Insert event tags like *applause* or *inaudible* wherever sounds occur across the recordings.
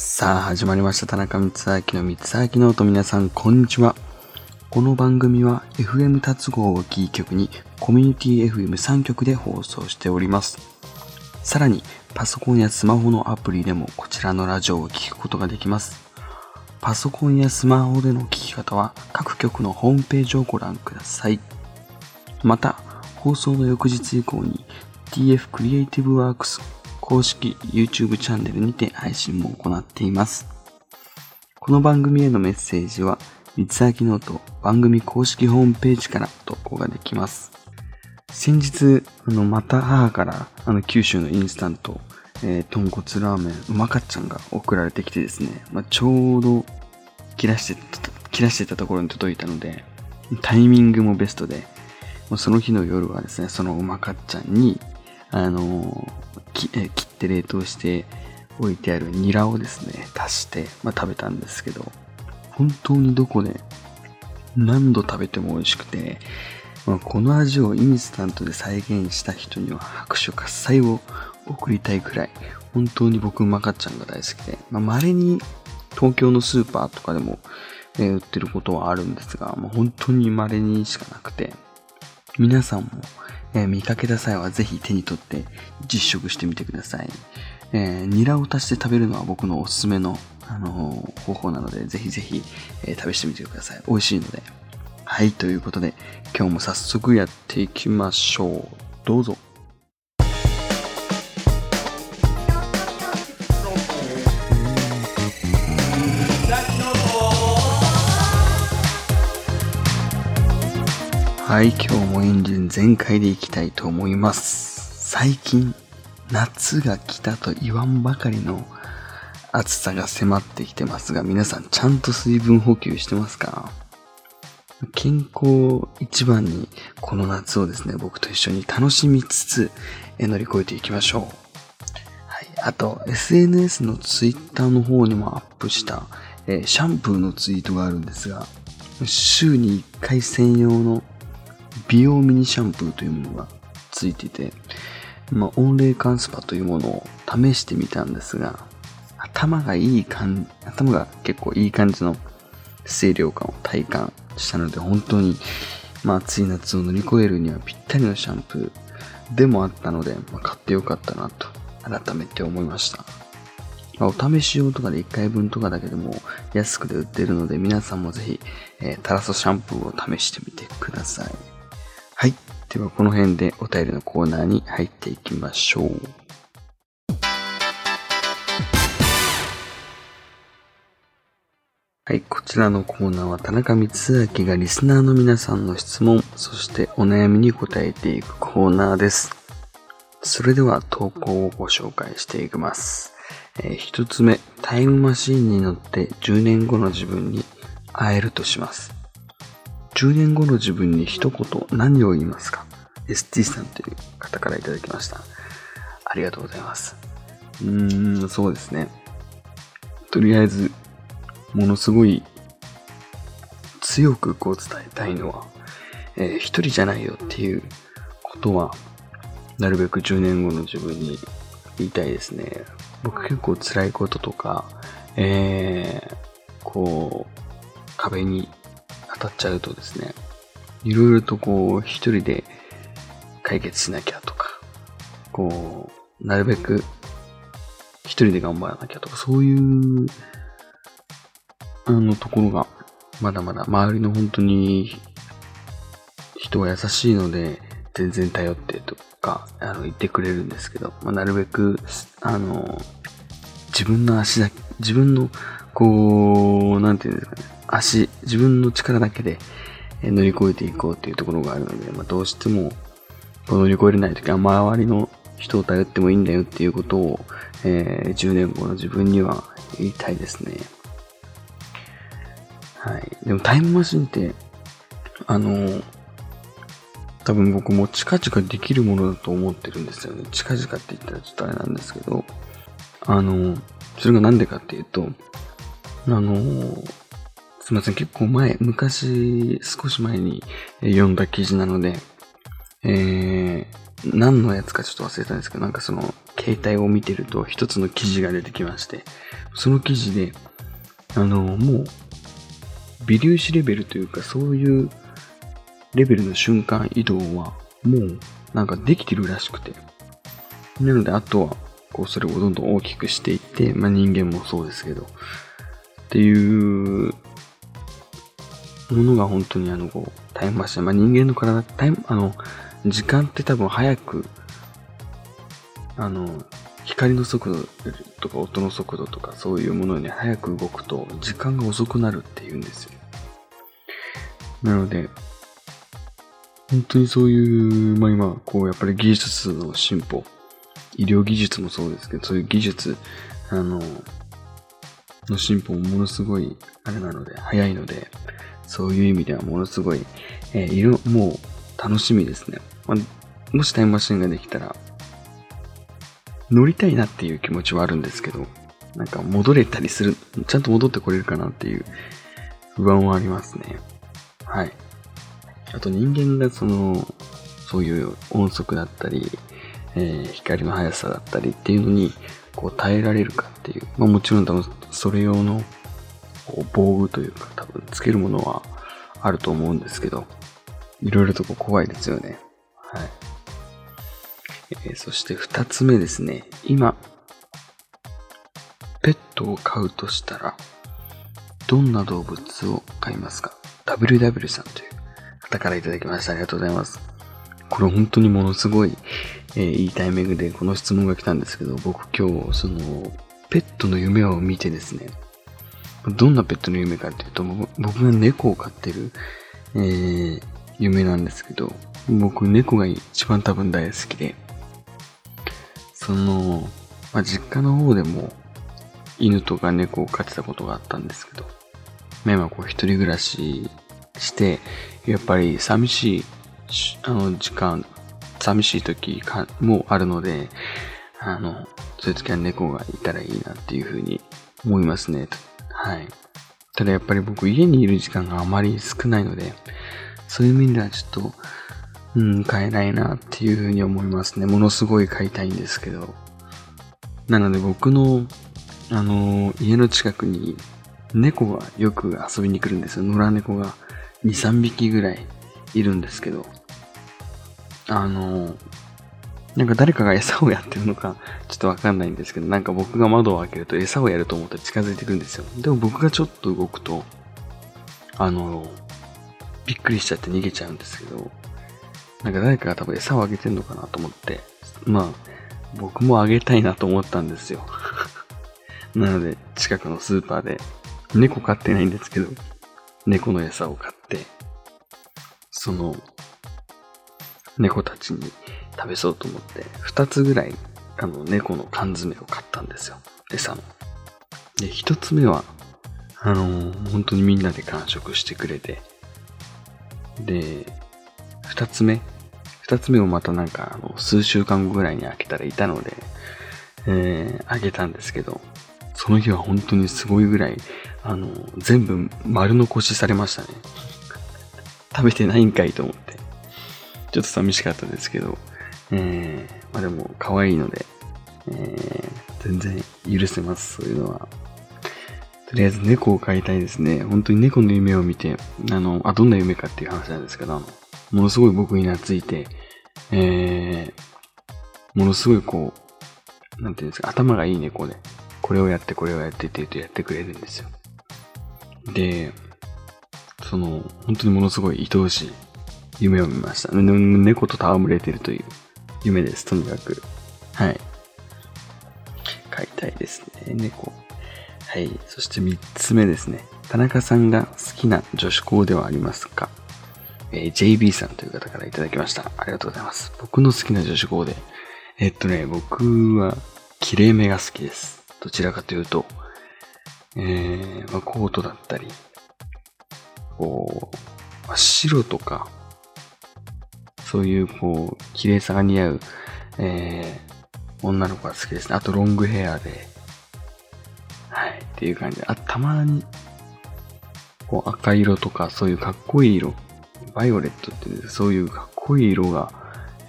さあ、始まりました。田中光秋の光秋Note。皆さん、こんにちは。この番組は FM 達合をキー局にコミュニティ FM3 局で放送しております。さらに、パソコンやスマホのアプリでもこちらのラジオを聞くことができます。パソコンやスマホでの聞き方は各局のホームページをご覧ください。また、放送の翌日以降に TF クリエイティブワークス公式 YouTube チャンネルにて配信も行っています。この番組へのメッセージは、三つ明ノート番組公式ホームページから投稿ができます。先日、あの、また母から、あの、九州のインスタント、えー、豚骨ラーメン、うまかっちゃんが送られてきてですね、まあ、ちょうど切らして、切らしてたところに届いたので、タイミングもベストで、もうその日の夜はですね、そのうまかっちゃんに、あの切って冷凍して置いてあるニラをですね、足して、まあ、食べたんですけど、本当にどこで何度食べても美味しくて、まあ、この味をインスタントで再現した人には拍手喝采を送りたいくらい、本当に僕うまかっちゃんが大好きで、まあ、稀に東京のスーパーとかでも、え売ってることはあるんですが、まあ、本当に稀にしかなくて、皆さんも、えー見かけた際はぜひ手に取って実食してみてください。えーニラを足して食べるのは僕のおすすめの、あのー方法なので、ぜひぜひ、えー試してみてください。美味しいので。はい、ということで、今日も早速やっていきましょう。どうぞ。はい、今日もエンジン全開でいきたいと思います。最近、夏が来たと言わんばかりの暑さが迫ってきてますが、皆さんちゃんと水分補給してますか？健康一番にこの夏をですね、僕と一緒に楽しみつつ乗り越えていきましょう。はい。あと、SNS の Twitter の方にもアップした、えシャンプーのツイートがあるんですが、週に1回専用の美容ミニシャンプーというものがついてて、まあ、温冷感スパというものを試してみたんですが、頭がいい感じ頭が結構いい感じの清涼感を体感したので、本当に、まあ、暑い夏を乗り越えるにはぴったりのシャンプーでもあったので、まあ、買ってよかったなと改めて思いました。まあお試し用とかで1回分とかだけでも安くで売ってるので皆さんもぜひ、えータラソシャンプーを試してみてください。はい。ではこの辺でお便りのコーナーに入っていきましょう。はい。こちらのコーナーは田中光明がリスナーの皆さんの質問、そしてお悩みに答えていくコーナーです。それでは投稿をご紹介していきます。えー一つ目、タイムマシーンに乗って10年後の自分に会えるとします。10年後の自分に一言何を言いますか ?ST さんという方からいただきました。ありがとうございます。うーん、そうですね。とりあえず、ものすごい強くこう伝えたいのは、えー一人じゃないよっていうことは、なるべく10年後の自分に言いたいですね。僕結構辛いこととか、えー、こう、壁に当たっちゃうとですね、いろいろとこう、一人で解決しなきゃとか、こう、なるべく一人で頑張らなきゃとか、そういう、あの、ところが、まだまだ周りの本当に人は優しいので、全然頼ってとか、あの、言ってくれるんですけど、まあ、なるべく、あの、自分の足だけ、自分の、こう、なんていうんですかね、足、自分の力だけで乗り越えていこうっていうところがあるので、まあ、どうしても、乗り越えれないときは、周りの人を頼ってもいいんだよっていうことを、えー10年後の自分には言いたいですね。はい。でもタイムマシンって、あの、多分僕も近々できるものだと思ってるんですよね。近々って言ったらちょっとあれなんですけど、あの、それがなんでかっていうと、あの、すいません、結構前、昔、少し前に読んだ記事なので、えー、何のやつかちょっと忘れたんですけど、なんかその、携帯を見てると一つの記事が出てきまして、その記事で、あの、もう、微粒子レベルというか、そういうレベルの瞬間移動は、もう、なんかできてるらしくて。なので、あとは、こう、それをどんどん大きくしていって、まあ人間もそうですけど、っていうものが本当にあの、こう、タイムマシン。まあ、人間の体、タイム、あの、時間って多分早く、あの、光の速度とか音の速度とかそういうものに早く動くと時間が遅くなるっていうんですよ。なので、本当にそういう、まあ今、こうやっぱり技術の進歩、医療技術もそうですけど、そういう技術、あの、の進歩もものすごい、あれなので、早いので、そういう意味ではものすごい、えー、色、もう楽しみですね。まあ、もしタイムマシンができたら、乗りたいなっていう気持ちはあるんですけど、なんか戻れたりする、ちゃんと戻ってこれるかなっていう不安はありますね。はい。あと人間がその、そういう音速だったり、えー、光の速さだったりっていうのに、こう耐えられるかっていう。まあもちろんそれ用の防具というか多分つけるものはあると思うんですけど、いろいろと怖いですよね。はい。えー、そして二つ目ですね。今、ペットを飼うとしたら、どんな動物を飼いますか ?WW さんという方からいただきました。ありがとうございます。これ本当にものすごい、えー、いいタイミングでこの質問が来たんですけど、僕今日、その、ペットの夢を見てですね、どんなペットの夢かっていうと、僕が猫を飼ってる、えー、夢なんですけど、僕猫が一番多分大好きで、その、まあ、実家の方でも犬とか猫を飼ってたことがあったんですけど、まあ、今こう一人暮らしして、やっぱり寂しい、あの時間、寂しい時もあるので、あの、そういう時は猫がいたらいいなっていうふうに思いますね。はい。ただやっぱり僕家にいる時間があまり少ないので、そういう意味ではちょっとうん、買えないなっていうふうに思いますね。ものすごい買いたいんですけど。なので僕の、あの、家の近くに猫がよく遊びに来るんですよ。野良猫が2、3匹ぐらいいるんですけど。あの、なんか誰かが餌をやってるのかちょっとわかんないんですけど、なんか僕が窓を開けると餌をやると思って近づいてくるんですよ。でも僕がちょっと動くと、あの、びっくりしちゃって逃げちゃうんですけど、なんか誰かが多分餌をあげてんのかなと思って、まあ、僕もあげたいなと思ったんですよ。*laughs* なので、近くのスーパーで、猫飼ってないんですけど、猫の餌を買って、その、猫たちに食べそうと思って、二つぐらい、あの、猫の缶詰を買ったんですよ。餌の。で、一つ目は、あのー、本当にみんなで完食してくれて、で、二つ目二つ目をまたなんか、あの、数週間後ぐらいに開けたらいたので、えー、あげたんですけど、その日は本当にすごいぐらい、あの、全部丸残しされましたね。食べてないんかいと思って。ちょっと寂しかったですけど、えー、まあでも可愛いので、えー、全然許せます、そういうのは。とりあえず猫を飼いたいですね。本当に猫の夢を見て、あの、あ、どんな夢かっていう話なんですけど、あの、ものすごい僕に懐いて、えー、ものすごいこう、なんていうんですか、頭がいい猫で、これをやってこれをやってって言うとやってくれるんですよ。で、その、本当にものすごい愛おしい夢を見ました。猫と戯れてるという夢です、とにかく。はい。飼いたいですね、猫。はい。そして三つ目ですね。田中さんが好きな女子校ではありますか？えー、JB さんという方からいただきました。ありがとうございます。僕の好きな女子校で。えっとね、僕は、綺麗めが好きです。どちらかというと、えー、まあ、コートだったり、こう、まあ、白とか、そういう、こう、綺麗さが似合う、えー、女の子が好きですね。あと、ロングヘアで、はい、っていう感じで。あ、たまに、こう、赤色とか、そういうかっこいい色バイオレットって、そういうかっこいい色が、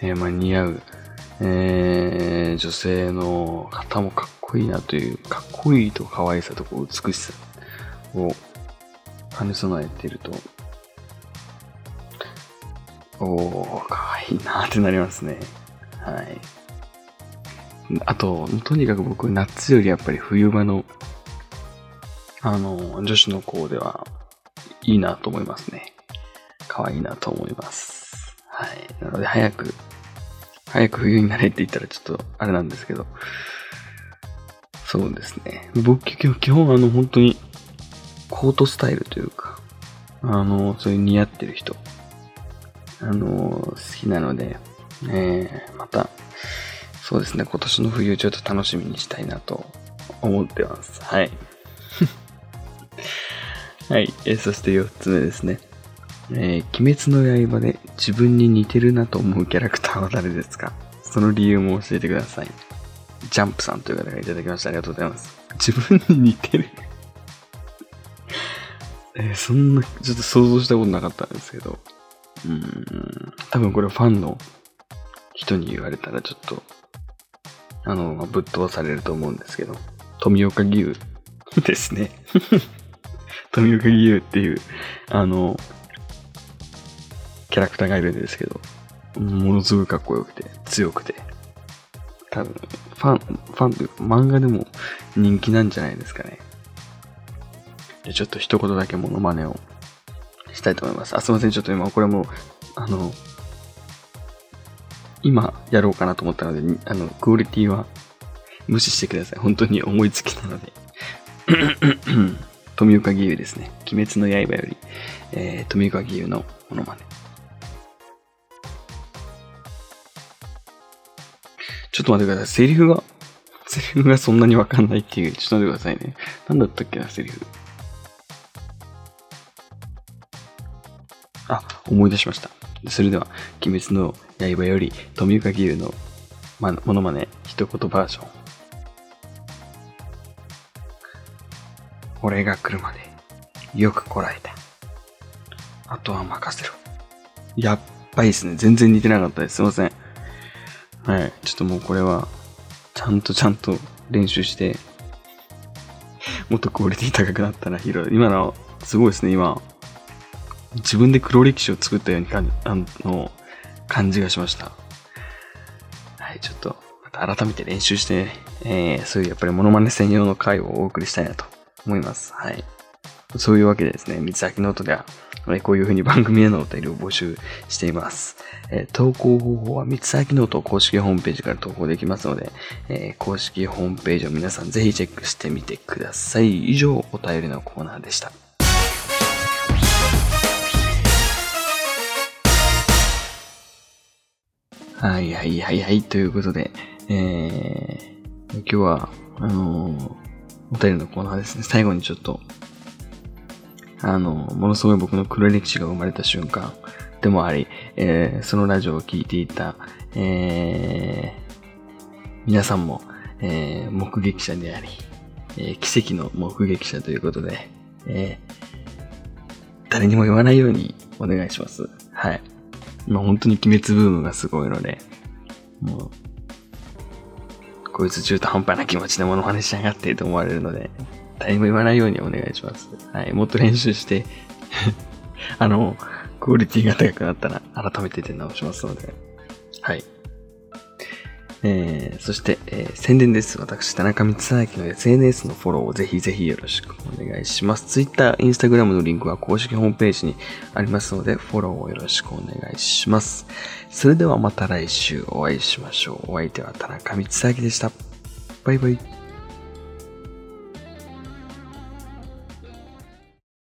えー、まあ、似合う、えー、女性の方もかっこいいなという、かっこいいと可愛さとこう美しさを兼ね備えていると、おー、可愛いなってなりますね。はい。あと、とにかく僕、夏よりやっぱり冬場の、あの、女子の子では、いいなと思いますね。可愛いなと思います。はい。なので、早く、早く冬になれって言ったらちょっと、あれなんですけど、そうですね。僕、基本、あの、本当に、コートスタイルというか、あの、そういう似合ってる人、あの、好きなので、えー、また、そうですね、今年の冬ちょっと楽しみにしたいなと思ってます。はい。*laughs* はい、えー、そして4つ目ですね。えー、鬼滅の刃で自分に似てるなと思うキャラクターは誰ですか？その理由も教えてください。ジャンプさんという方がいただきました。ありがとうございます。自分に似てる *laughs* えー、そんな、ちょっと想像したことなかったんですけど。うん、多分これファンの人に言われたらちょっとあの、ぶっ飛ばされると思うんですけど、富岡義勇ですね。*laughs* 富岡義勇っていう、あの、キャラクターがいるんですけど、ものすごいかっこよくて、強くて、多分、ファン、ファンというか漫画でも人気なんじゃないですかね。でちょっと一言だけモノマネをしたいと思います。あ、すいません。ちょっと今これも、あの、今やろうかなと思ったので、あの、クオリティは無視してください。本当に思いつきなので。*clears throat* 富岡義勇ですね。鬼滅の刃より、えー、富岡義勇のものまね。ちょっと待ってください。セリフが、セリフがそんなにわかんないっていう。ちょっと待ってくださいね。なんだったっけな、セリフ。あ、思い出しました。それでは、鬼滅の刃より富岡義勇の、ま、ものまね一言バージョン。俺が来るまでよくこらえた。あとは任せろ。やっばいですね。全然似てなかったです。すいません。はい。ちょっともうこれは、ちゃんとちゃんと練習して、もっとクオリティ高くなったらいろいろ。今の、すごいですね、今。自分で黒歴史を作ったようにかあの感じがしました。はい、ちょっと、また改めて練習して、えー、そういうやっぱりモノマネ専用の回をお送りしたいなと思います。はい。そういうわけでですね、三崎ノートでは、こういうふうに番組へのお便りを募集しています。えー、投稿方法は三崎ノート公式ホームページから投稿できますので、えー、公式ホームページを皆さんぜひチェックしてみてください。以上、お便りのコーナーでした。はいはいはいはい。ということで、えー、今日は、あのー、お便りのコーナーですね。最後にちょっと、あのー、ものすごい僕の黒歴史が生まれた瞬間でもあり、えー、そのラジオを聴いていた、えー、皆さんも、えー、目撃者であり、えー、奇跡の目撃者ということで、えー、誰にも言わないようにお願いします。はい。ま本当に鬼滅ブームがすごいので、もう、こいつ中途半端な気持ちで物真似しやがってと思われるので、誰も言わないようにお願いします。はい、もっと練習して *laughs* あの、クオリティが高くなったら改めて出直しますので、はい。えー、そして、えー、宣伝です。私、田中光明の SNS のフォローをぜひぜひよろしくお願いします。Twitter、Instagram のリンクは公式ホームページにありますので、フォローをよろしくお願いします。それではまた来週お会いしましょう。お相手は田中光明でした。バイバイ。